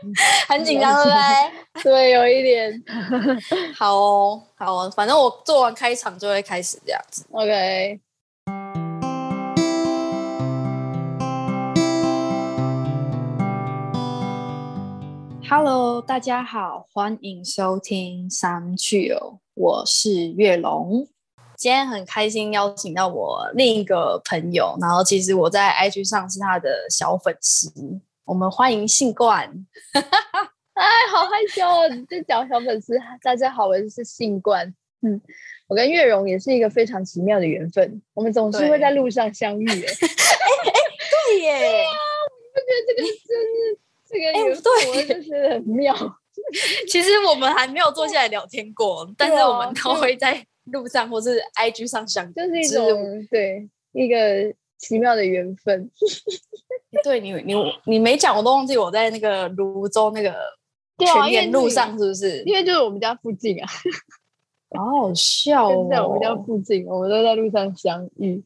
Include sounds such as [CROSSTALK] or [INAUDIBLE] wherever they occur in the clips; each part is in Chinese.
[LAUGHS] 很紧张，对不对？[LAUGHS] 对，有一点。[LAUGHS] 好哦，好哦，反正我做完开场就会开始这样子。OK，Hello，大家好，欢迎收听三趣哦，我是月龙。今天很开心邀请到我另一个朋友，然后其实我在 IG 上是他的小粉丝。我们欢迎信冠。[LAUGHS] 哎，好害羞哦！你在讲小粉丝，大家好，我是信冠。嗯，我跟月荣也是一个非常奇妙的缘分，我们总是对会在路上相遇。哎，对耶，我觉得这个真是这个哎缘分，对我就是很妙。[LAUGHS] 其实我们还没有坐下来聊天过，但是我们都会在路上或是 IG 上相遇。就是一是种对一个奇妙的缘分。[LAUGHS] 对你，你你没讲，我都忘记我在那个泸州那个全因为那个年路上，是不是？因为就是我们家附近啊，[LAUGHS] 好好笑哦 [LAUGHS] 在我们家哦！附近，我们都在路上相遇。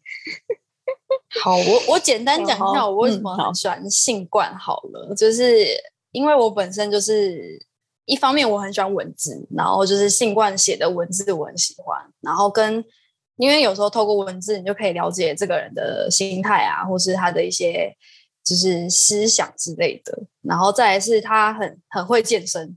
好，我我简单讲一下我为什么喜欢性冠好了，就是因为我本身就是一方面我很喜欢文字，然后就是性冠写的文字我很喜欢，然后跟因为有时候透过文字你就可以了解这个人的心态啊，或是他的一些就是思想之类的，然后再来是他很很会健身，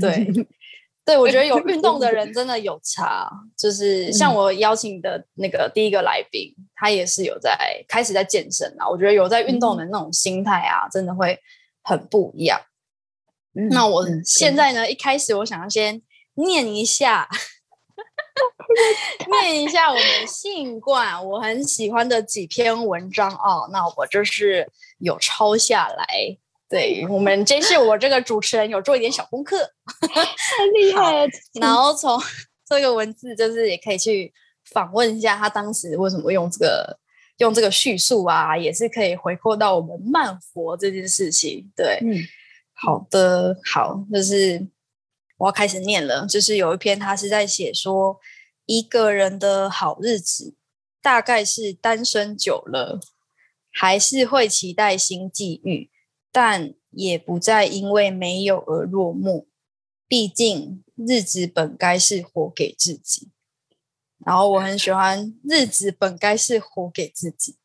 对，[LAUGHS] 对，我觉得有 [LAUGHS] 运动的人真的有差。就是像我邀请的那个第一个来宾，他也是有在开始在健身啊。我觉得有在运动的那种心态啊，真的会很不一样。那我嗯现在呢，一开始我想要先念一下，[LAUGHS] 念一下我们信冠我很喜欢的几篇文章哦。那我就是有抄下来。对我们这是我这个主持人有做一点小功课，太厉害了！然后从这个文字，就是也可以去访问一下他当时为什么用这个用这个叙述啊，也是可以回扣到我们慢活这件事情。对，嗯好的，好，就是我要开始念了。就是有一篇他是在写说，一个人的好日子大概是单身久了，还是会期待新际遇，但也不再因为没有而落寞。毕竟日子本该是活给自己，然后我很喜欢日子本该是活给自己。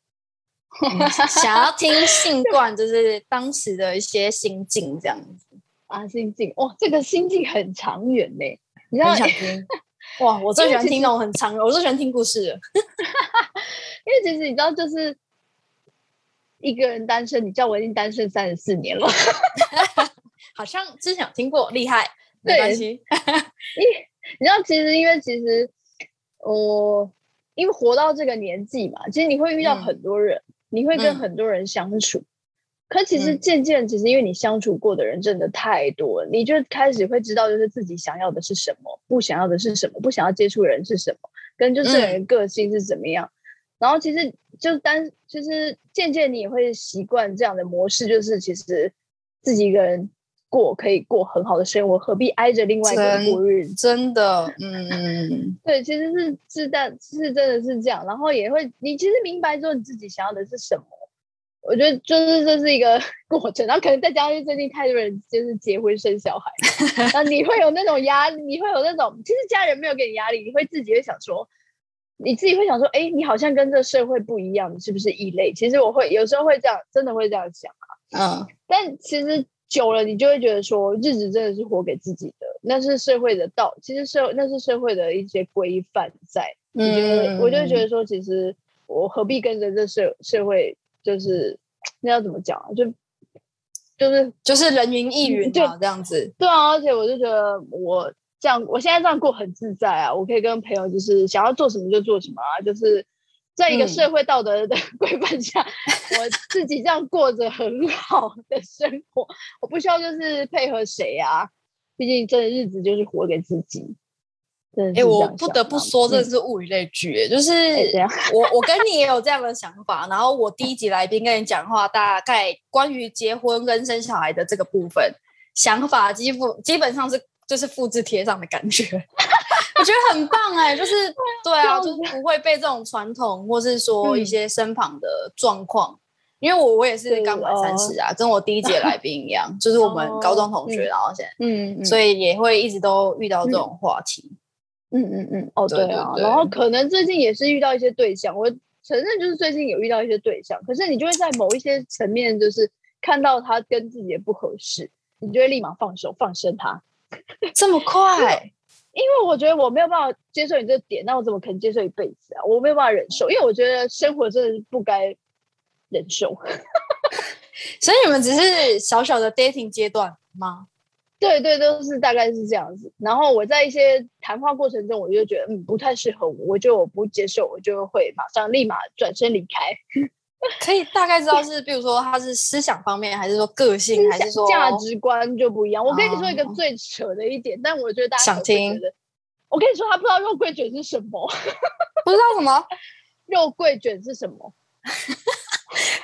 嗯 [LAUGHS] 想要听信冠，就是当时的一些心境这样子，啊，心境哇，这个心境很长远呢。你知道很，想 [LAUGHS] 听。哇，我最喜欢听那种很长的，我最喜欢听故事了。[LAUGHS] 因为其实你知道，就是一个人单身，你知道我已经单身三十四年了。[LAUGHS] 好像之前有听过，厉害，没关系。你你知道，其实因为其实我因为活到这个年纪嘛，其实你会遇到嗯很多人，你会跟嗯很多人相处。可其实嗯渐渐，其实因为你相处过的人真的太多了，你就开始会知道，就是自己想要的是什么，不想要的是什么，不想要接触人是什么，跟就是个人的个性是怎么样。然后其实就单，其实渐渐你也会习惯这样的模式，就是其实自己一个人过可以过很好的生活，何必挨着另外一个人过日子？真的，嗯，对，其实是是但是真的是这样，然后也会你其实明白说你自己想要的是什么。我觉得就是这是一个 [LAUGHS] 过程，然后可能再加上最近太多人就是结婚生小孩，[LAUGHS] 然后你会有那种压力，你会有那种其实家人没有给你压力，你会自己会想说，你自己会想说，哎，你好像跟这社会不一样，你是不是异类？其实我会有时候会这样，真的会这样想。嗯，但其实久了，你就会觉得说，日子真的是活给自己的，那是社会的道，其实社那是社会的一些规范在。我觉得，我就觉得说，其实我何必跟着这社社会，就是那要怎么讲啊？就就是就是人云亦云对啊，这样子。对啊，而且我就觉得我这样，我现在这样过很自在啊，我可以跟朋友就是想要做什么就做什么啊，就是在一个嗯社会道德的 [LAUGHS] 规范下，我自己这样过着很好的生活，我不需要就是配合谁啊，毕竟这日子就是活给自己。哎、我不得不说，真的嗯是物以类聚、欸，就是我我跟你也有这样的想法。然后我第一集来宾跟你讲话，大概关于结婚跟生小孩的这个部分，想法基本基本上是就是复制贴上的感觉，[LAUGHS] 我觉得很棒哎、就是 [LAUGHS] 对啊，就是不会被这种传统或是说一些身旁的状况因为我我也是对刚满哦三十啊，跟我第一届来宾一样，就是我们高中同学，哦然后现在，嗯嗯所以也会一直都遇到这种话题。嗯嗯嗯嗯，哦对对啊，对然后可能最近也是遇到一些对象，我承认就是最近有遇到一些对象，可是你就会在某一些层面，就是看到他跟自己的不合适，你就会立马放手放生他，[LAUGHS] 这么快？因为我觉得我没有办法接受你这个点，那我怎么可能接受一辈子啊？我没有办法忍受，因为我觉得生活真的是不该忍受。[LAUGHS] 所以你们只是小小的 dating 阶段吗？对对，都是大概是这样子。然后我在一些谈话过程中，我就觉得嗯不太适合我，我就我不接受，我就会马上立马转身离开。[LAUGHS] 可以大概知道是，比如说他是思想方面，还是说个性，还是说价值观就不一样。我跟你说一个哦最扯的一点，但我觉得大家想听。我跟你说，他不知道肉桂卷是什么，[LAUGHS] 不知道什么？肉桂卷是什么？[LAUGHS]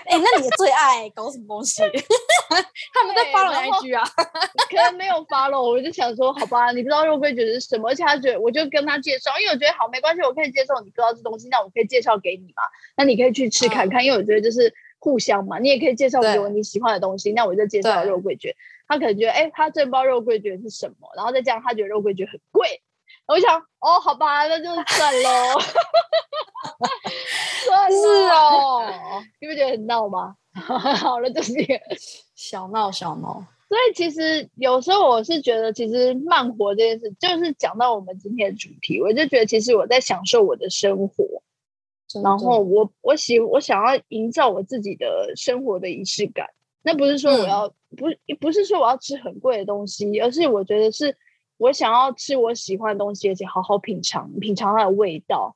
哎、那你的最爱搞什么东西？[LAUGHS] 他们在对发了 IG 啊？可能没有 follow，我就想说，好吧，你不知道肉桂卷是什么，而且他觉得，我就跟他介绍，因为我觉得好没关系，我可以接受你不知道这东西，那我可以介绍给你嘛，那你可以去吃看看，因为我觉得就是互相嘛，你也可以介绍给我你喜欢的东西，那我就介绍肉桂卷。他可能觉得，哎、他这包肉桂卷是什么？然后再加上他觉得肉桂卷很贵，我想，哦，好吧，那就算喽，[LAUGHS] 算是，哦，你不觉得很闹吗？[LAUGHS] 好了，就是一个。小闹小闹。所以其实有时候我是觉得，其实慢活这件事，就是讲到我们今天的主题，我就觉得其实我在享受我的生活，然后我我喜我想要营造我自己的生活的仪式感。那不是说我要、不不是说我要吃很贵的东西，而是我觉得是我想要吃我喜欢的东西，而且好好品尝品尝它的味道，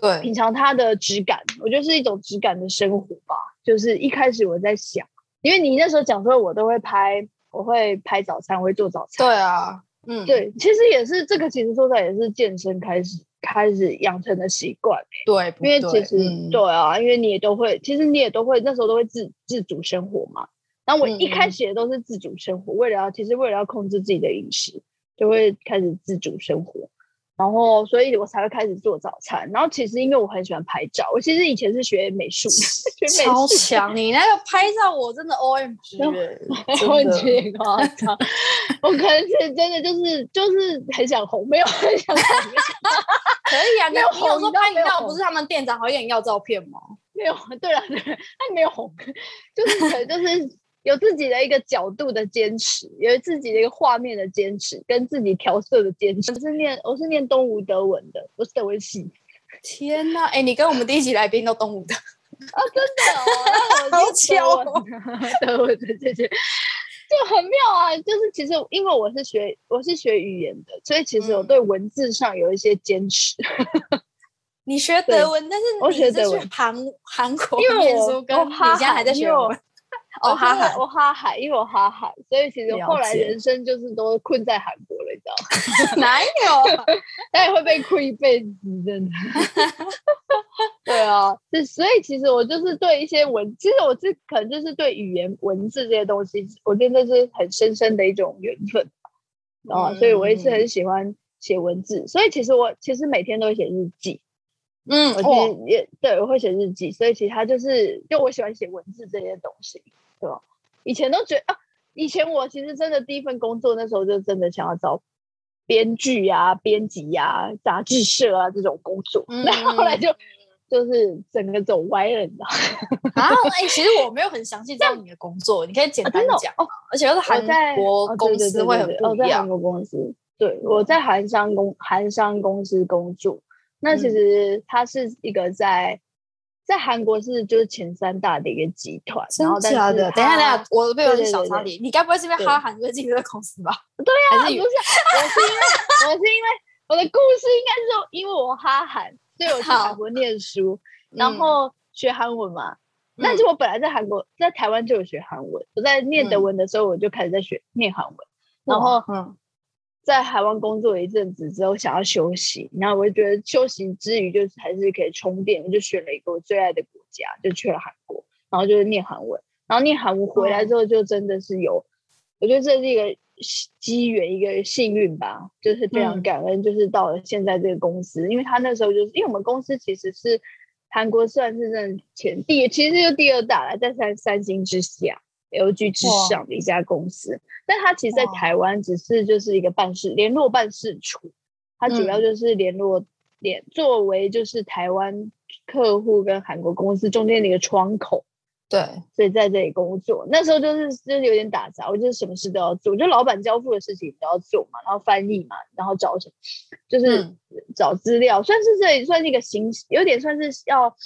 对品尝它的质感。我觉得是一种质感的生活吧。就是一开始我在想，因为你那时候讲说我都会拍，我会拍早餐，我会做早餐。对啊，嗯，对，其实也是这个，其实说出来也是健身开始开始养成的习惯。对，因为其实嗯对啊，因为你也都会，其实你也都会，那时候都会自自主生活嘛。然后我一开嗯始也都是自主生活，为了要其实为了要控制自己的饮食，就会开始自主生活。然后，所以我才会开始做早餐。然后，其实因为我很喜欢拍照，我其实以前是学美术的，[LAUGHS] 学美超术超强！你那个拍照我真的 [LAUGHS] O M G，我真的觉得夸张，我可能是真的就是就是很想红，没有很想红，[LAUGHS] 可以啊。你没有红到拍饮料，没有红不是他们店长好想要照片吗？没有，对了对了，他没有红，就是可能就是有自己的一个角度的坚持，有自己的一个画面的坚持，跟自己调色的坚持。我是念我是念东吴德文的，我是德文系天呐，哎，你跟我们第一集来宾都东吴的，啊，真的 [LAUGHS] 好巧德文的德文的姐姐。就很妙啊，就是其实因为我是学我是学语言的，所以其实我嗯对文字上有一些坚持。你学德文，但是我你是学德文去韩韩国因为念我书，跟你现在还在韩因为我哈韩，我哈海，因为我哈海，所以其实了后来人生就是都困在韩国了，你知道吗？[LAUGHS] 哪有？[LAUGHS] 他也会被困一辈子，真的。[LAUGHS] 对啊，就所以其实我就是对一些文，其实我是可能就是对语言文字这些东西，我觉得这是很深深的一种缘分啊，所以我也是很喜欢写文字，所以其实我其实每天都会写日记，嗯，我其哦，实也对我会写日记，所以其实它就是就我喜欢写文字这些东西，对吧？以前都觉得啊，以前我其实真的第一份工作那时候就真的想要找编剧啊、编辑呀、杂志社啊这种工作，嗯然后后来就就是整个走歪了，你知道吗？[LAUGHS] 啊，哎，其实我没有很详细知道你的工作，你可以简单讲哦，而且又是韩国公司会很不一样。在韩国公司，对我在韩商公韩商公司工作，那其嗯实它是一个在在韩国是就是前三大的一个集团，真然后但是假的？等一下，等一下，我这边有点小插题，你该不会是因为哈韩最近这个公司吧？[LAUGHS] 对啊，是不是，我是因为我是因为我的故事应该是因为我哈韩，所以我去好韩国念书，[LAUGHS] 然嗯后学韩文嘛。但嗯是我本来在韩国，在台湾就有学韩文。我在念德嗯文的时候，我就开始在学念韩文，然后嗯，在台湾工作一阵子之后，想要休息，然后我就觉得休息之余就是还是可以充电，我就选了一个我最爱的国家，就去了韩国，然后就是念韩文，然后念韩文回来之后，就真的是有，我觉得这是一个机缘，一个幸运吧，就是非常嗯。感恩，就是到了现在这个公司，因为他那时候就是因为我们公司其实是韩国算是真的前第，其实就第二大了，在三三星之下，LG 之上的一家公司。但它其实，在台湾只是就是一个办事联络办事处，它主要就是联络联作为就是台湾客户跟韩国公司中间的一个窗口。对，所以在这里工作，那时候就是就是有点打杂，我就是什么事都要做，就老板交付的事情都要做嘛，然后翻译嘛，然后找什么，就是找资料，算是这里算是一个形，有点算是要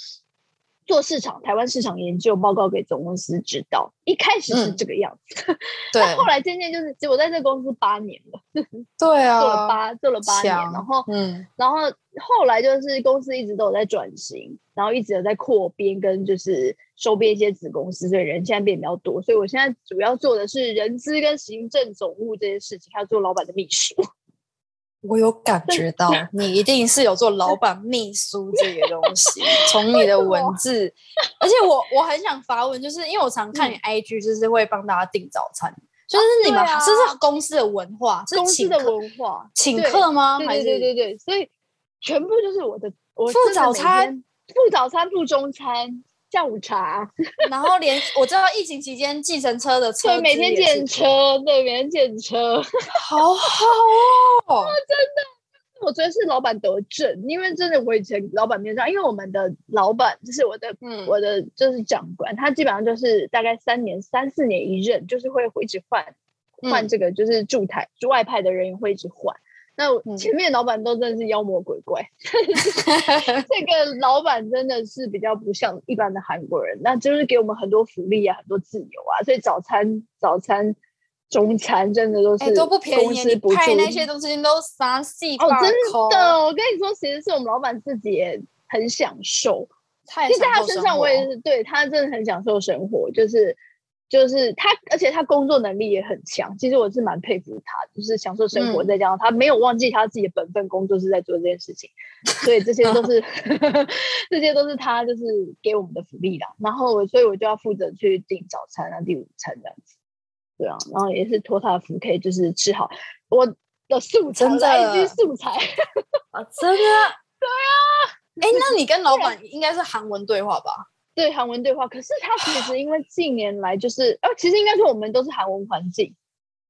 做市场，台湾市场研究报告给总公司知道。一开始是这个样子，[LAUGHS] 对，后来渐渐就是，我在这公司八年了，[LAUGHS] 对啊，做了八做了八年，然后嗯，然后后来就是公司一直都有在转型，然后一直有在扩编跟就是。收编一些子公司，所以人现在变比较多。所以我现在主要做的是人资跟行政总务这些事情，还要做老板的秘书。我有感觉到 [LAUGHS] 你一定是有做老板秘书这个东西，从你的文字。而且我我很想发问，就是因为我常看你 IG，就是会帮大家订早餐，就是你们这是公司的文化，公司的文化，请客吗？对对对对，所以全部就是我的我付早餐，付早餐，付中餐。下午茶，[LAUGHS] 然后连我知道疫情期间计程车的车，对，每天检车，对，每天检车，好好哦，真的，我觉得是老板得正，因为真的我以前老板面上，因为我们的老板就是我的，嗯，我的就是长官，他基本上就是大概三年、三四年一任，就是会一直换换这个，就是驻台驻外派的人员会一直换。那前面老板都真的是妖魔鬼怪，[LAUGHS] 这个老板真的是比较不像一般的韩国人，那就是给我们很多福利啊，很多自由啊，所以早餐、早餐、中餐真的都是都不便宜，派那些东西都三四哦，真的，我跟你说，其实是我们老板自己也很享受，其实在他身上我也是对他真的很享受生活，就是。就是他，而且他工作能力也很强。其实我是蛮佩服他，就是享受生活，再加上他没有忘记他自己的本分工作是在做这件事情，所以这些都是 [LAUGHS] 这些都是他就是给我们的福利啦。然后我，所以我就要负责去订早餐啊、订午餐这样子。对啊，然后也是托他的福，可以就是吃好我的素材，一句素材 [LAUGHS] 啊，真的，对啊。哎，那你跟老板应该是韩文对话吧？对韩文对话，可是他其实因为近年来就是，呃，其实应该说我们都是韩文环境，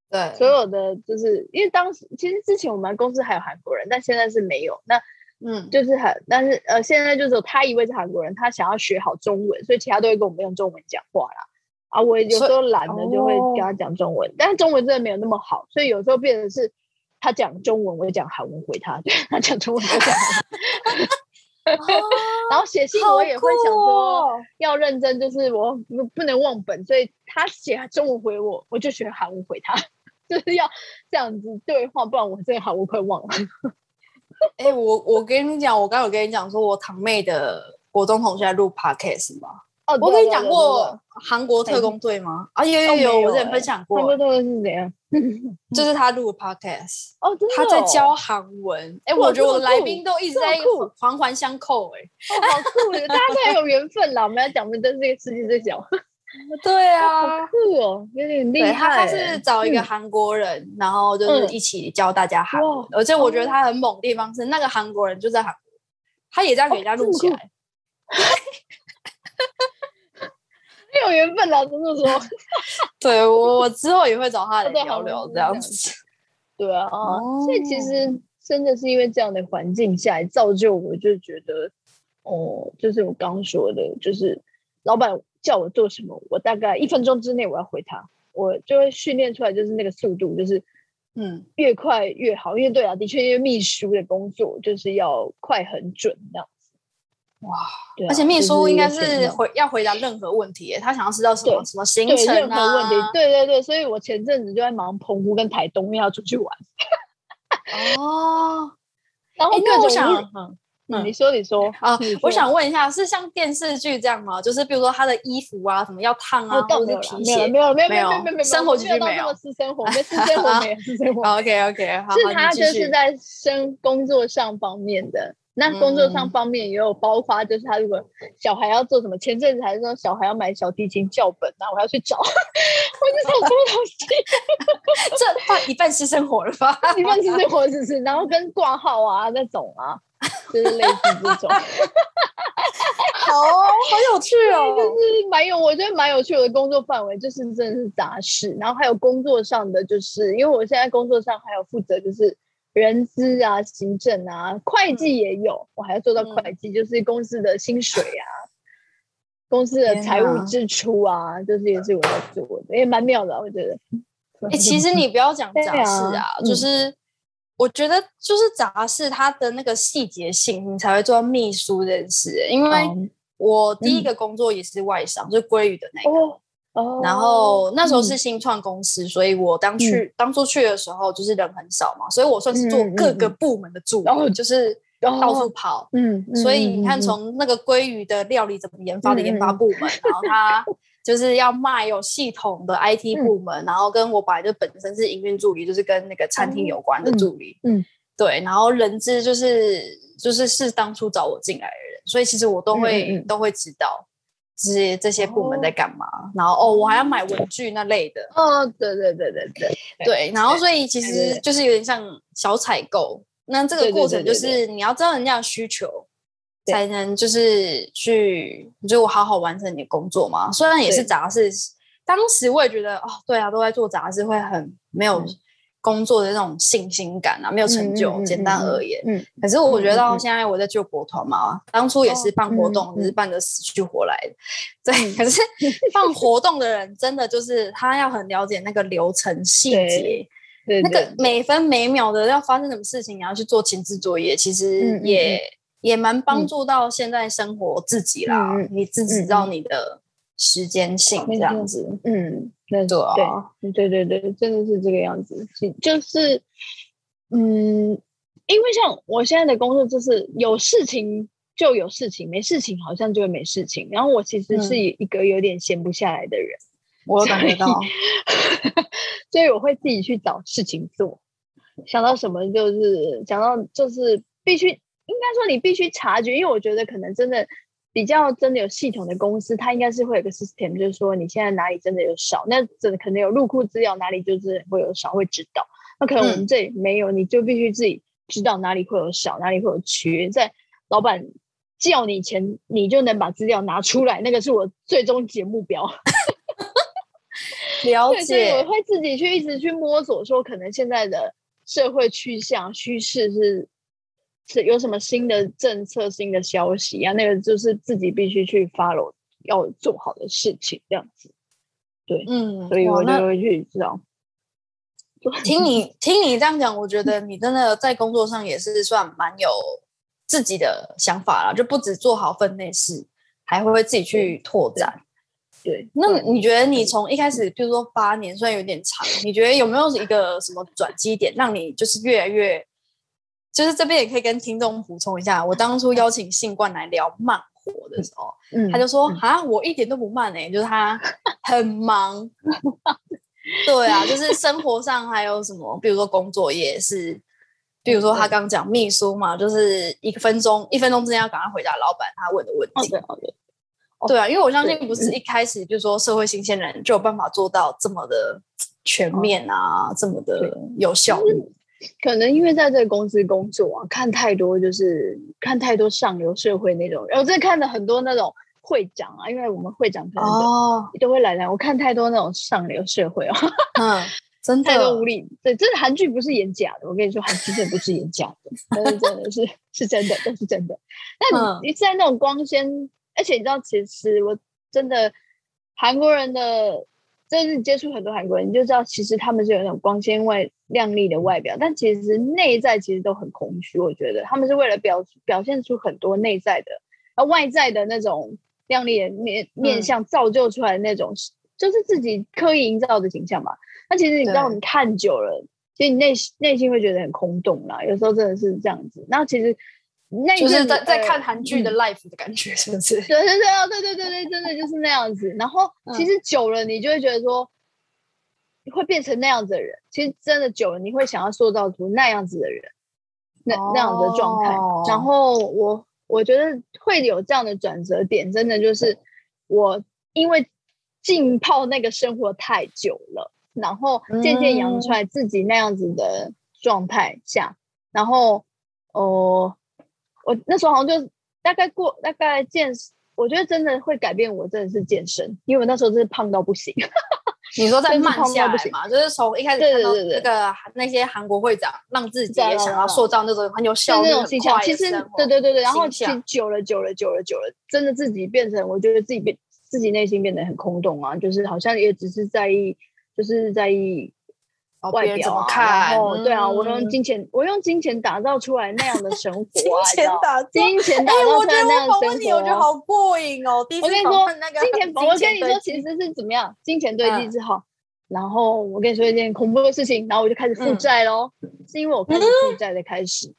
对，所有的就是因为当时其实之前我们公司还有韩国人，但现在是没有。那嗯，就是很，但是呃，现在就是他一位是韩国人，他想要学好中文，所以其他都会跟我们用中文讲话啦。啊，我有时候懒了就会跟他讲中文，但是中文真的没有那么好，所以有时候变成是他讲中文，我讲韩文回他，[LAUGHS] 他讲中文我讲。[LAUGHS] 然后写信我也会想说要认真，就是我不不能忘本，所以他写中文回我，我就学韩文回他，[LAUGHS] 就是要这样子对话，不然我真的韩文快忘了。[LAUGHS] 哎，我我跟你讲，我刚有跟你讲说，我堂妹的国中同学在录 podcast 吗？哦，我跟你讲过韩国特工队吗？啊，有有有，我之前分享过。韩国特工是怎样？[LAUGHS] 就是他录 podcast [LAUGHS] 哦，他在教韩文。哎，我觉得我的来宾都一直在环环相扣。哎，好酷！大家太有缘分了。我们要讲的都是世界最小。[LAUGHS] 对啊，酷哦，有点厉害。他他是找一个韩国人，然后就是一起教大家韩文。而且我觉得他很猛的地方是，那个韩国人就在韩国，他也在给人家录起来。有缘分啦，真的说，对我我之后也会找他来聊聊这样子。对啊，[LAUGHS] 所以其实真的是因为这样的环境下来，造就我就觉得，哦，就是我刚说的，就是老板叫我做什么，我大概一分钟之内我要回他，我就会训练出来，就是那个速度，就是嗯，越快越好。因为对啊，的确，因为秘书的工作就是要快很准那样。哇，而且秘书应该是回要回答任何问题，他想要知道什么什么行程任何问题，对对对，所以我前阵子就在忙澎湖跟台东，因为要出去玩。哦，[LAUGHS] 然后那我想，嗯，你说你说啊，我想问一下，是像电视剧这样吗？就是比如说他的衣服啊，什么要烫啊，或者是皮鞋，没有没有没有没有没有生活剧没有私生活，[LAUGHS] 没私生活没有 [LAUGHS] 私生活。OK OK，是他就是在生工作上方面的。那工作上嗯方面也有包括，就是他如果小孩要做什么，前阵子还说小孩要买小提琴教本啊，我要去找，[LAUGHS] 我就想什么东西，这算一半私生活了吧？你们其实我只是，然后跟挂号啊那种啊，就是类似这种。[LAUGHS] 好哦，好有趣哦。就是蛮有，我觉得蛮有趣我的工作范围，就是真的是杂事，然后还有工作上的，就是因为我现在工作上还有负责就是人资啊、行政啊、会计也有，我还要做到会计，就是公司的薪水啊、公司的天财务支出啊，就是也是我在做的，也蛮妙的啊，我觉得。哎、其实你不要讲对杂事啊，啊就是我觉得就是杂事，它的那个细节性，你才会做到秘书这件事。因为哦我第一个工作也是外商，就是鲑鱼的那个。哦哦，然后那时候嗯。是新创公司，所以我当去、当初去的时候就是人很少嘛，所以我算是做各个嗯。部门的助理，然后就是哦。到处跑。嗯，嗯所以你看，从那个鲑鱼的料理怎么研发的嗯研发部门，然后它 [LAUGHS] 就是要卖有系统的 IT 部门，然后跟我本来就本身是营运助理，就是跟那个餐厅有关的助理，嗯。嗯对，然后人资就是就是是当初找我进来的人，所以其实我都会、都会知道这些这些部门在干嘛，然后哦，我还要买文具那类的，哦，对对对对对，对，然后所以其实就是有点像小采购。那这个过程就是你要知道人家的需求，才能就是去就好好完成你的工作嘛。虽然也是杂事，当时我也觉得哦，对啊，都在做杂事会很没有嗯工作的那种信心感啊，没有成就。简单嗯而言，嗯，可是我觉得到现在我在救国团嘛，当初也是哦办活动，嗯也是办的死去活来的。对，嗯。可是办活动的人真的就是他要很了解那个流程细对节，对那个每分每秒的要发生什么事情，你要去做前置作业，其嗯实嗯也、嗯。也蛮帮助到现在生活自己啦。你自己知道你的时间性这样子，嗯，那对啊，对对对对，真的是这个样子，就是，嗯，因为像我现在的工作，就是有事情就有事情，没事情好像就会没事情。然后我其实是嗯一个有点闲不下来的人，我有感觉到，[LAUGHS] 所以我会自己去找事情做。想到什么就是想到就是必须，应该说你必须察觉，因为我觉得可能真的比较真的有系统的公司，它应该是会有个 system，就是说你现在哪里真的有少，那真的可能有入库资料哪里就是会有少，会知道。那可能我们这里没有，你就必须自己知道哪里会有少，哪里会有缺，在老板叫你前，你就能把资料拿出来，那个是我最终极的目标。[LAUGHS] 了解，所以我解，会自己去一直去摸索，说可能现在的社会趋向趋势是是有什么新的政策、新的消息啊？那个就是自己必须去 follow 要做好的事情，这样子。对嗯，所以我就会去知道。[LAUGHS] 听你听你这样讲，我觉得你真的在工作上也是算蛮有自己的想法啦，就不止做好分内事，还会自己去拓展。对，那你觉得你从一开始，比如说八年，虽然有点长，你觉得有没有一个什么转机点，让你就是越来越，就是这边也可以跟听众补充一下，我当初邀请信冠来聊慢活的时候，嗯他就说嗯啊，我一点都不慢哎、就是他很忙。[LAUGHS] 对啊，就是生活上还有什么，比如说工作也是，比如说他刚讲秘书嘛，就是一分钟一分钟之间要赶快回答老板他问的问题。对啊，因为我相信不是一开始就说社会新鲜人就有办法做到这么的全面啊，这么的有效率。可能因为在这个公司工作啊，看太多就是看太多上流社会那种，然后再看了很多那种会长啊，因为我们会长可能都哦，都会来来，我看太多那种上流社会哦，[LAUGHS] 嗯，真的太多无理。对，真的韩剧不是演假的，我跟你说，韩剧真的不是演假的，但是真的是是真的，都是真的。那嗯你你在那种光鲜，而且你知道，其实我真的韩国人的，就是接触很多韩国人，你就知道，其实他们是有那种光鲜外亮丽的外表，但其实内在其实都很空虚。我觉得他们是为了表表现出很多内在的，而，外在的那种亮丽的面面嗯相，造就出来的那种，就是自己刻意营造的形象嘛。那其实你知道，你看久了，其实你内心内心会觉得很空洞啦。有时候真的是这样子。那其实那一就是阵子呃在在看韩剧的嗯 life 的感觉，是不是？对对对啊，对对对对，真的就是那样子。然后其实久了，你就会觉得说，会变成那样子的人。其实真的久了，你会想要塑造出那样子的人。那那样的状态。哦然后我我觉得会有这样的转折点，真的就是我因为浸泡那个生活太久了，然后渐渐养出来自己那样子的状态下，然后哦、我那时候好像就大概过大概健，我觉得真的会改变我，真的是健身，因为我那时候真是胖到不行。你说再甚至慢下来嘛，就是从一开始看到那个那些韩国会长，让自己也想要塑造那种很有是效率、那种形象，快其实对对对对，然后其实久了久了久了久了，真的自己变成，我觉得自己变自己内心变得很空洞啊，就是好像也只是在意，就是在意外表啊，么看？然后对啊，我用嗯金钱，我用金钱打造出来那样的生活金啊，你知道钱打造。金钱打哎，造我觉得出来那样的我访问你，我生活啊。觉得好过瘾哦！第一次我跟你说访问那个金钱，我跟你说，其实是怎么样？金钱堆积嗯之后，然后我跟你说一件恐怖的事情，然后我就开始负嗯债喽，是因为我开始负债的开始。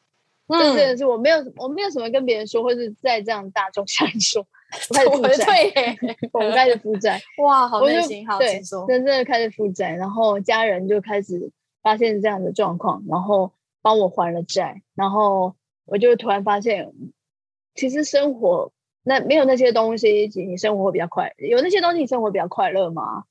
这真嗯，的是我没有我没有什么跟别人说，或是在这样大众下说，我 [LAUGHS] 开始负我债，[LAUGHS] 我开始负债，[LAUGHS] 哇，好我就内心，好，对请说，真正的开始负债，然后家人就开始发现这样的状况，然后帮我还了债，然后我就突然发现，其实生活那没有那些东西，你生活会比较快，有那些东西你生活比较快乐吗？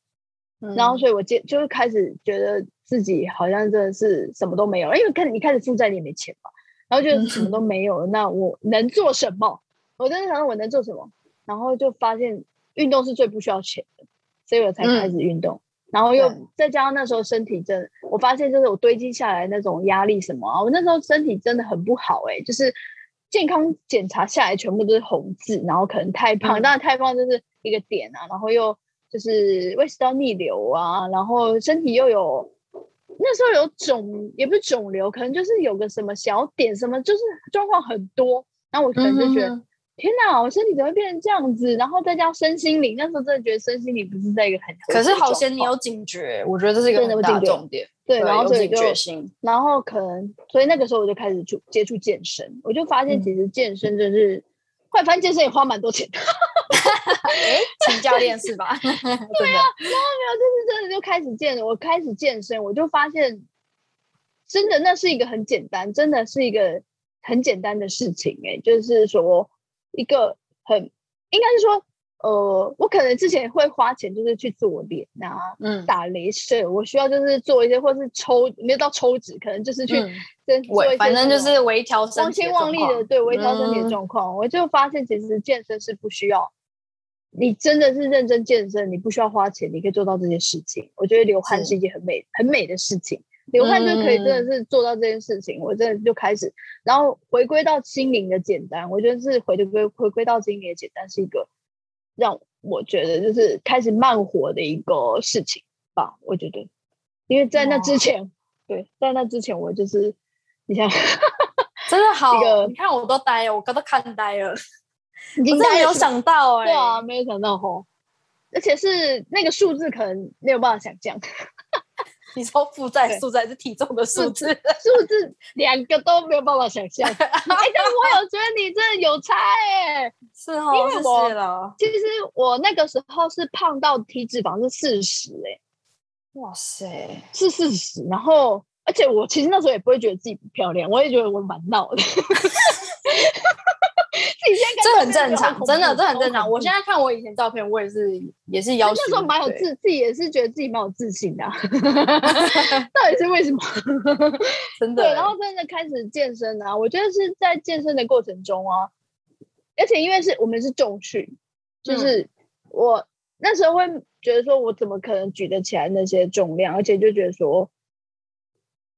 然后，嗯所以我接就是开始觉得自己好像真的是什么都没有，因为看你开始负债，你也没钱嘛，然后就什么都没有了，那我能做什么？我真的想说我能做什么，然后就发现运动是最不需要钱的，所以我才开始运动。然后又再加上那时候身体真的，我发现就是我堆积下来那种压力什么啊，我那时候身体真的很不好哎、就是健康检查下来全部都是红字，然后可能太胖，嗯当然太胖就是一个点啊，然后又就是胃食道逆流啊，然后身体又有那时候有肿，也不是肿瘤，可能就是有个什么小点，什么就是状况很多，然后我可能就觉得。嗯哼天哪，我身体怎么会变成这样子？然后再加上身心灵，那时候真的觉得身心灵不是在一个很可是好险险你有警觉，我觉得这是一个很大的重点。对，然后有警所以就觉心，然后可能，所以那个时候我就开始去接触健身，我就发现嗯其实健身就是，后来发现健身也花蛮多钱的，[LAUGHS] 哎，请教练是吧？[LAUGHS] [LAUGHS] 对啊，就是真的就开始健，我开始健身，我就发现，真的那是一个很简单，真的是一个很简单的事情、欸，就是说一个很应该是说，呃，我可能之前会花钱就是去做脸啊，嗯，打镭射，我需要就是做一些，或是抽没有到抽脂，可能就是去嗯真做一些反正就是微调身光体鲜旺丽的，对微调身体的嗯。状况，我就发现其实健身是不需要，你真的是认真健身，你不需要花钱，你可以做到这些事情。我觉得流汗是。是一件很美很美的事情，流汗就可以真的嗯是做到这件事情。我真的就开始，然后回归到心灵的简单，我觉得是回归回归到心灵的简单是一个让我觉得就是开始慢活的一个事情吧。我觉得，因为在那之前，对，在那之前我就是你想。[LAUGHS] 真的好你看我都呆了，我刚都看呆了，已我真的没有想到哎，对啊，，没有想到吼，而且是那个数字可能没有办法想象，你说负债对数字还是体重的数字？数字两个都没有办法想象。[LAUGHS] 哎、但我有觉得你真的有差哎、[LAUGHS] 是哦，是因为我其实我那个时候是胖到体脂肪是四十哎，哇塞，是四十，然后而且我其实那时候也不会觉得自己不漂亮，我也觉得我蛮闹的。[LAUGHS] 这很正常，真的这很正常。我现在在看我以前照片，我也是也是要求那时候蛮有自，自己也是觉得自己蛮有自信的啊、[LAUGHS] 到底是为什么？[LAUGHS] 真的对，然后真的开始健身啊，我觉得是在健身的过程中啊，而且因为是我们是重训，就是我那时候会觉得说，我怎么可能举得起来那些重量，而且就觉得说，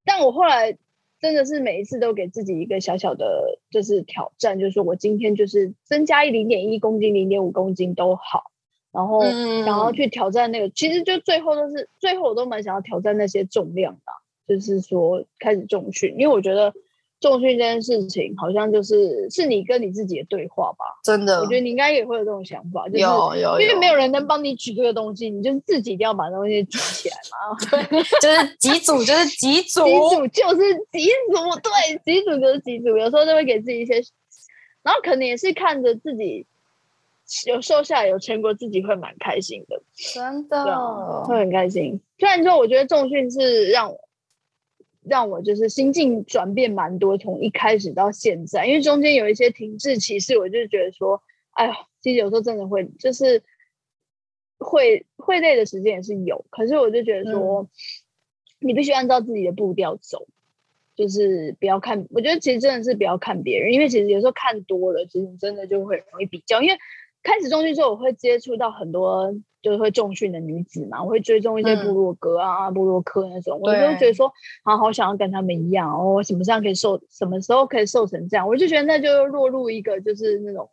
但我后来真的是每一次都给自己一个小小的，就是挑战，就是说我今天就是增加一零点一公斤、零点五公斤都好，然后嗯想要去挑战那个，其实就最后都是最后我都蛮想要挑战那些重量的啊，就是说开始重训，因为我觉得重训这件事情好像就是是你跟你自己的对话吧。真的我觉得你应该也会有这种想法，就是有有，因为没有有人能帮你举这个东西，你就是自己一定要把东西举起来嘛。[LAUGHS] 就是几组就是几 [LAUGHS] 组，几组就是几组，对，几组就是几组，有时候就会给自己一些，然后可能也是看着自己有瘦下来有成果，自己会蛮开心的。真的会很开心。虽然说，我觉得重训是让我让我就是心境转变蛮多，从一开始到现在，因为中间有一些停滞期，是我就觉得说，哎呀，其实有时候真的会就是会会累的时间也是有，可是我就觉得说，你必须按照自己的步调走，就是不要看，我觉得其实真的是不要看别人，因为其实有时候看多了，其实真的就会容易比较，因为开始中训之后，我会接触到很多。就是会重训的女子嘛，我会追踪一些部落格啊、部落客那种，我就觉得说，好好想要跟他们一样哦，我什么时候可以瘦，什么时候可以瘦成这样，我就觉得那就落入一个就是那种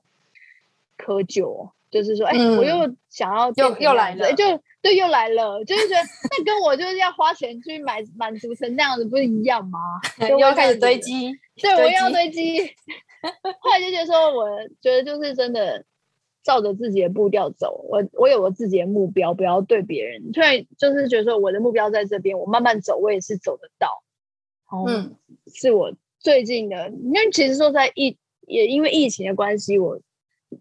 窠臼，就是说，哎，我又想要又又来了，就对，又来了，就是觉得那跟我就是要花钱去买满足成那样子不是一样吗？[LAUGHS] 又要开始堆积，对，我要堆积，[LAUGHS] 后来就觉得说，我觉得就是真的。照着自己的步调走，我我有我自己的目标，不要对别人。突然就是觉得说，我的目标在这边，我慢慢走，我也是走得到。嗯，是我最近的。因为其实说在疫，也因为疫情的关系，我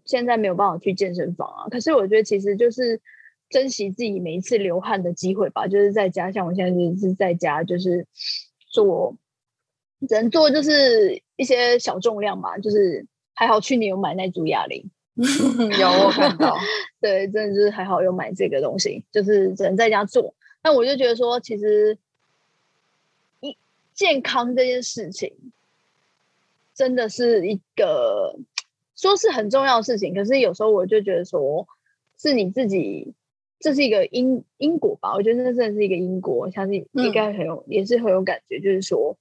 现在没有办法去健身房啊。可是我觉得其实就是珍惜自己每一次流汗的机会吧。就是在家，像我现在就是在家，就是做，只能做就是一些小重量嘛。就是还好去年有买那组哑铃。[LAUGHS] 有我看到，[LAUGHS] 对，真的就是还好有买这个东西，就是只能在家做。那我就觉得说，其实一健康这件事情，真的是一个说是很重要的事情。可是有时候我就觉得说，是你自己，这是一个因因果吧？我觉得这真的是一个因果，相信应该很有，也是很有感觉。就是说，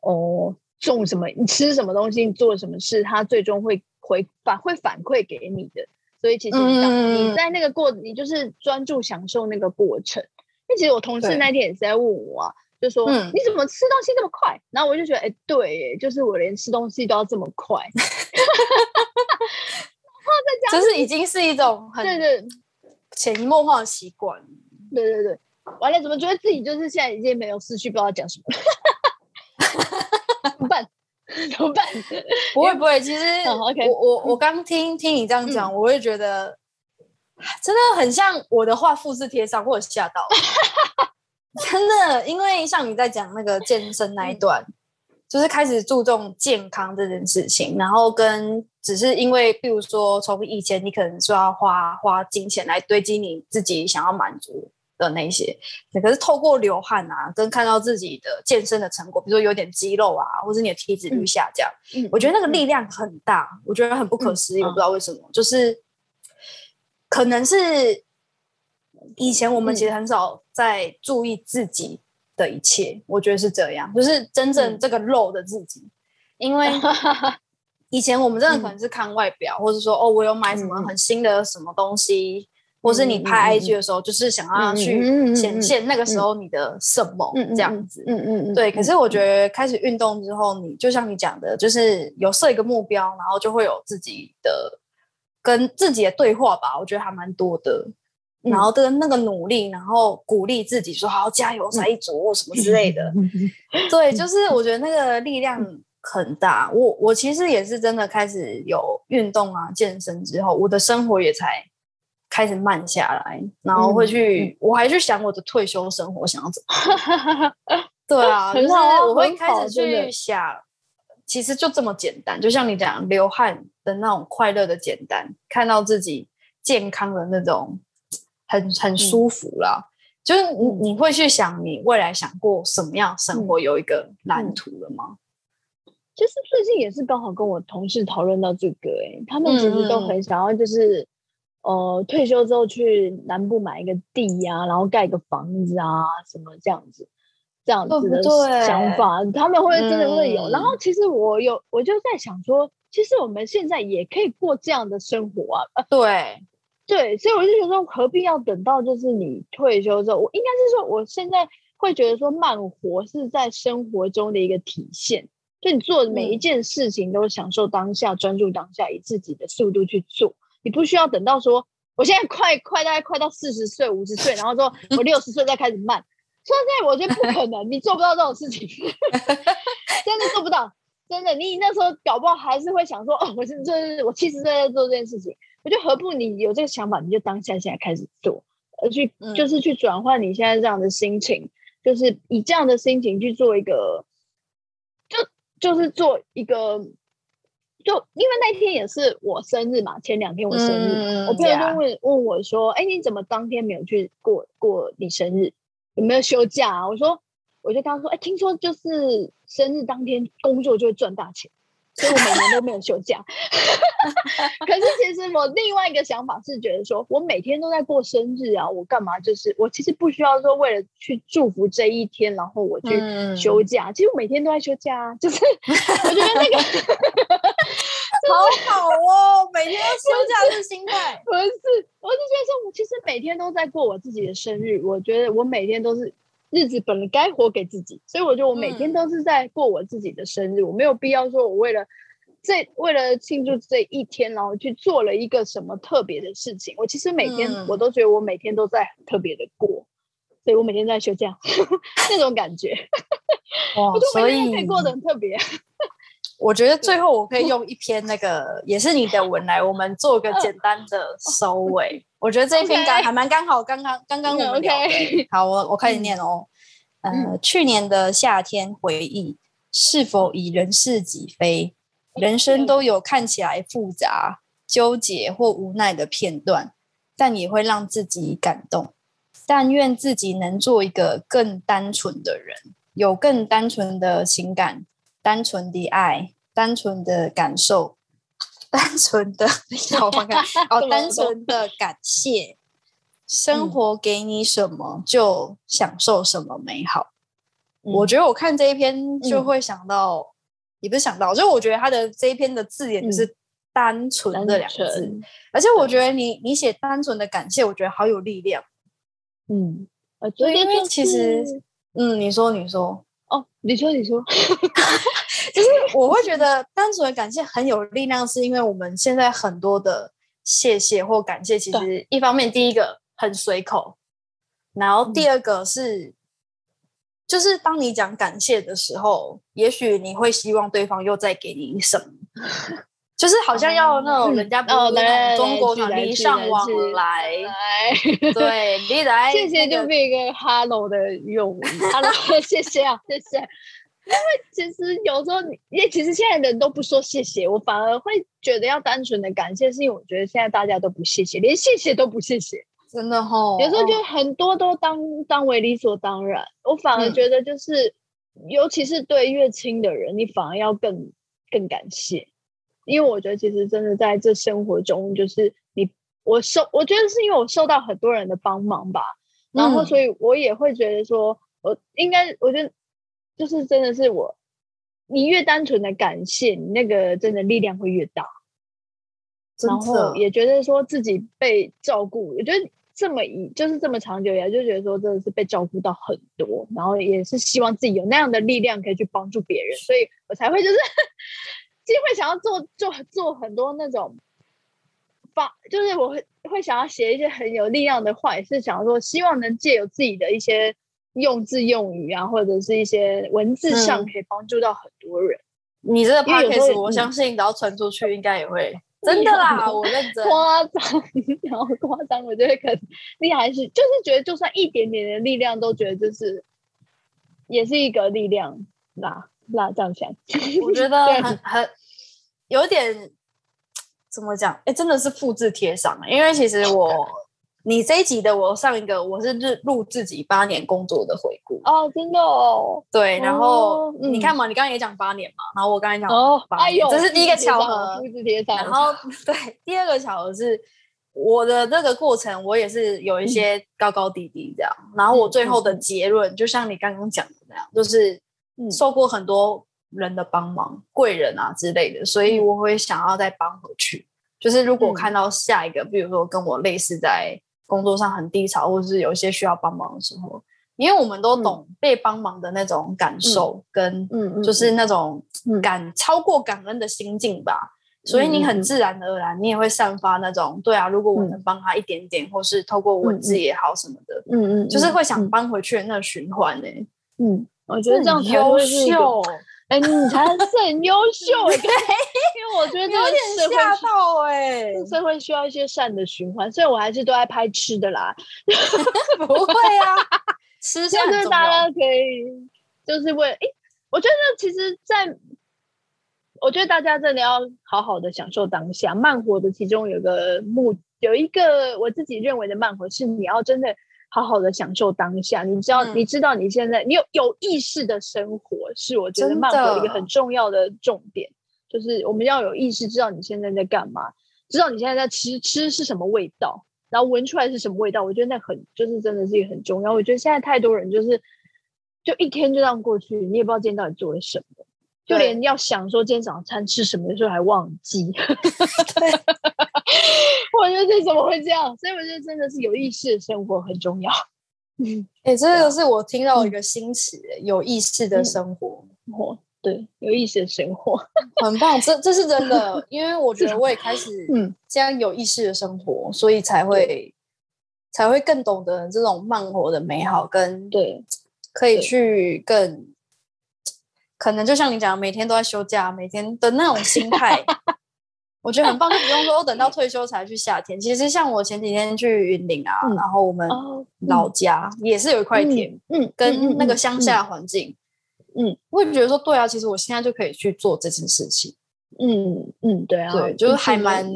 哦，种什么，你吃什么东西，你做什么事，它最终会。回反会反馈给你的，所以其实你在那个过，你就是专注享受那个过程。因为其实我同事那天也是在问我啊，就说你怎么吃东西这么快？然后我就觉得，哎，对，就是我连吃东西都要这么快。[LAUGHS] 然后再讲，就是已经是一种很对对潜移默化的习惯。对对对，完了，怎么觉得自己就是现在已经没有思绪，不知道讲什么？[LAUGHS] 怎么办？[LAUGHS] 不会不会，其实我我我刚听听你这样讲，我会觉得真的很像我的话复制贴上，或者吓到，[LAUGHS] 真的，因为像你在讲那个健身那一段，就是开始注重健康这件事情，然后跟只是因为，比如说从以前你可能说要花花金钱来堆积你自己想要满足。的那些，可是透过流汗啊，跟看到自己的健身的成果，比如说有点肌肉啊，或者你的体脂率下降，我觉得那个力。量很大，我觉得很不可思议，我不知道为什么，就是可能是以前我们其实很少在注意自己的一切，我觉得是这样，就是真正这个肉的自己，因为 [LAUGHS] 以前我们真的可能是看外表，或者说哦，我有买什么很新的什么东西。或是你拍 IG 的时候，就是想要去显现那个时候你的什么这样子，嗯嗯嗯，对。可是我觉得开始运动之后，你就像你讲的，就是有设一个目标，然后就会有自己的跟自己的对话吧。我觉得还蛮多的，然后跟那个努力，然后鼓励自己说好加油，再一组什么之类的。对，[LAUGHS] 就是我觉得那个力量很大。我我其实也是真的开始有运动啊，健身之后，我的生活也才。开始慢下来，然后会去，我还去想我的退休生活想要怎么。[LAUGHS] [LAUGHS] 对啊，就是我会开始去想，其实就这么简单，就像你讲流汗的那种快乐的简单，看到自己健康的那种很很舒服啦。就是你你会去想你未来想过什么样生活，有一个蓝图了吗？其实最近也是刚好跟我同事讨论到这个，哎，他们其实都很想要，就是。呃，退休之后去南部买一个地呀，然后盖个房子啊，什么这样子，这样子的想法，他们会真的会有。然后其实我有，我就在想说，其实我们现在也可以过这样的生活啊。呃，对，对，所以我就觉得何必要等到就是你退休之后？我应该是说，我现在会觉得说，慢活是在生活中的一个体现，就你做每一件事情都享受当下，专注当下，以自己的速度去做。你不需要等到说，我现在快快大概快到四十岁五十岁，然后说 [LAUGHS] 我六十岁再开始慢。现在我觉得不可能，你做不到这种事情，[LAUGHS] 真的做不到。真的，你那时候搞不好还是会想说，哦，我是这我七十岁在做这件事情。我觉得何不你有这个想法，你就当下现在开始做，而去就是去转换你现在这样的心情，就是以这样的心情去做一个，就就是做一个，就因为那天也是我生日嘛，前两天我生日，嗯我朋友就问问我说：“哎，你怎么当天没有去过过你生日？有没有休假啊？”我说，我就跟他说：“哎，听说就是生日当天工作就会赚大钱。”所以我每年都没有休假，[LAUGHS] 可是其实我另外一个想法是觉得说，我每天都在过生日啊，我干嘛就是我其实不需要说为了去祝福这一天，然后我去嗯休假。其实我每天都在休假啊，就是 [LAUGHS] 我觉得那个 [LAUGHS] 好好哦，每天都休假是心态。不是，我就觉得说，我其实每天都在过我自己的生日。我觉得我每天都是日子本来该活给自己，所以我觉得我每天嗯都是在过我自己的生日。我没有必要说我为了这为了庆祝这一天，然后去做了一个什么特别的事情。我其实每天、嗯我都觉得我每天都在很特别的过，所以我每天都在休假 [LAUGHS] 那种感觉。[LAUGHS] 我就每天都可以过得很特别。我觉得最后我可以用一篇那个也是你的文来，我们做个简单的收尾。我觉得这一篇刚还蛮刚好，刚刚刚刚我们聊好，我我开始念哦。呃，去年的夏天回忆，是否已人事几非？人生都有看起来复杂、纠结或无奈的片段，但也会让自己感动。但愿自己能做一个更单纯的人，有更单纯的情感、单纯的爱、单纯的感受、单纯的 [LAUGHS] 让我翻看 [LAUGHS] 哦，单纯的感谢。生活给你什么，就享受什么美好。我觉得我看这一篇就会想到，也不是想到，就是我觉得他的这一篇的字眼就是“单纯”的两个字，而且我觉得你你写单纯的感谢，我觉得好有力量。嗯，我觉对因为其实嗯，你说你说，哦，你说你说，[LAUGHS] 就是我会觉得单纯的感谢很有力量，是因为我们现在很多的谢谢或感谢，其实一方面第一个很随口，然后第二个是，就是当你讲感谢的时候，也许你会希望对方又再给你什么。就是好像要那种嗯。人家不哦是那来种中国来讲礼尚往来，对，你来 [LAUGHS] 谢谢就变一个 hello 的用语，hello，[LAUGHS] 谢谢啊，谢谢。因为其实有时候你，因为其实现在人都不说谢谢，我反而会觉得要单纯的感谢，是因为我觉得现在大家都不谢谢，连谢谢都不谢谢，真的吼，有时候就很多都当当为理所当然。我反而嗯。觉得就是，尤其是对越亲的人，你反而要更更感谢，因为我觉得其实真的在这生活中，就是你我受，我觉得是因为我受到很多人的帮忙吧，然后嗯。所以我也会觉得说，我应该，我觉得就是真的是我，你越单纯的感谢，你那个真的力量会越大。然后也觉得说自己被照顾，我觉得这么一就是这么长久以来，就觉得说真的是被照顾到很多，然后也是希望自己有那样的力量可以去帮助别人，所以我才会就是其实会想要做做做很多那种发，就是我会会想要写一些很有力量的话，也是想要说希望能借由自己的一些用字用语啊，或者是一些文字上嗯可以帮助到很多人。你这个 podcast，我嗯相信只要传出去，应该也会 [LAUGHS] 真的啦，我认真。夸张，然后夸张，我觉得可能你还是就是觉得，就算一点点的力量，都觉得就是也是一个力量啦啦，这样想，我觉得 [LAUGHS] 很很有点怎么讲？哎，真的是复制贴上，因为其实我你这一集的我上一个我是日录自己八年工作的回顾，哦，真的哦，对，然后你看嘛，你刚刚也讲八年嘛，然后我刚才讲哦，八哎呦，年这是第一个巧合复制贴上，然后对，第二个巧合是我的那个过程，我也是有一些高高低低这样。然后我最后的结论，就像你刚刚讲的那样，就是嗯受过很多人的帮忙，贵人啊之类的，所以我会想要再帮回去。就是如果嗯。看到下一个，比如说跟我类似在工作上很低潮，或者是有一些需要帮忙的时候，因为我们都懂被帮忙的那种感受跟嗯嗯，就是那种嗯。感超过感恩的心境吧。所以你很自然而然，你也会散发那种对啊，如果我嗯。能帮他一点点，或是透过文字也好什么的，嗯嗯，就是会想嗯。帮回去的那个循环呢、嗯，我觉得这样优秀，[LAUGHS] 哎，你才是很优秀哎，[LAUGHS] 因为我觉得这有个社点吓会到哎、这社会需要一些善的循环，所以我还是都爱拍吃的啦。[LAUGHS] 不会啊，吃就是大家。可以，就是为诶，我觉得其实在，我觉得大家真的要好好的享受当下。慢活的其中有个目，有一个我自己认为的慢活是你要真的好好的享受当下。你知道，嗯你知道你现在你有有意识的生活，是我觉得真慢活一个很重要的重点，就是我们要有意识，知道你现在在干嘛，知道你现在在吃吃是什么味道。然后闻出来是什么味道，我觉得那很就是真的是一个很重要。我觉得现在太多人就是就一天就这样过去，你也不知道今天到底做了什么，就对连要想说今天早餐吃什么的时候还忘记。[LAUGHS] [LAUGHS] 我觉得这怎么会这样？所以我觉得真的是有意识的生活很重要。嗯，[LAUGHS] 哎、这啊个是我听到一个新词、欸有意识的嗯生活，活对有意识的生活。很棒。这这是真的，因为我觉得我也开始嗯这样有意识的生活，所以才会才会更懂得这种慢活的美好，跟对可以去更可能就像你讲，每天都在休假，每天的那种心态。我觉得很棒，就不用说等到退休才去夏天。其实像我前几天去云林啊，嗯然后我们哦，老家也是有一块田，嗯，嗯跟那个嗯乡下环境，嗯，我也觉得说，对啊，其实我现在就可以去做这件事情，嗯嗯，对啊，对，就是还是蛮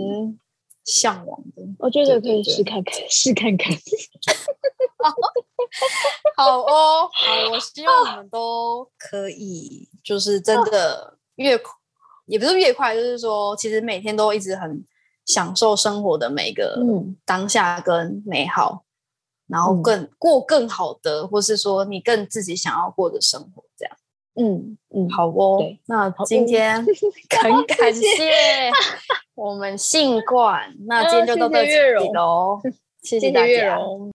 向往的。我觉得可以试看看，试看看。[LAUGHS] 好哦，好，我希望我们都可以，就是真的越快，也不是越快，就是说，其实每天都一直很享受生活的每个嗯当下跟美好，然后嗯更过更好的，或是说你更自己想要过的生活，这样。嗯嗯，好哦，那今天 [LAUGHS] [LAUGHS] 很感谢谢 [LAUGHS] 我们信冠，那今天就到这里荣喽，谢谢大家。荣。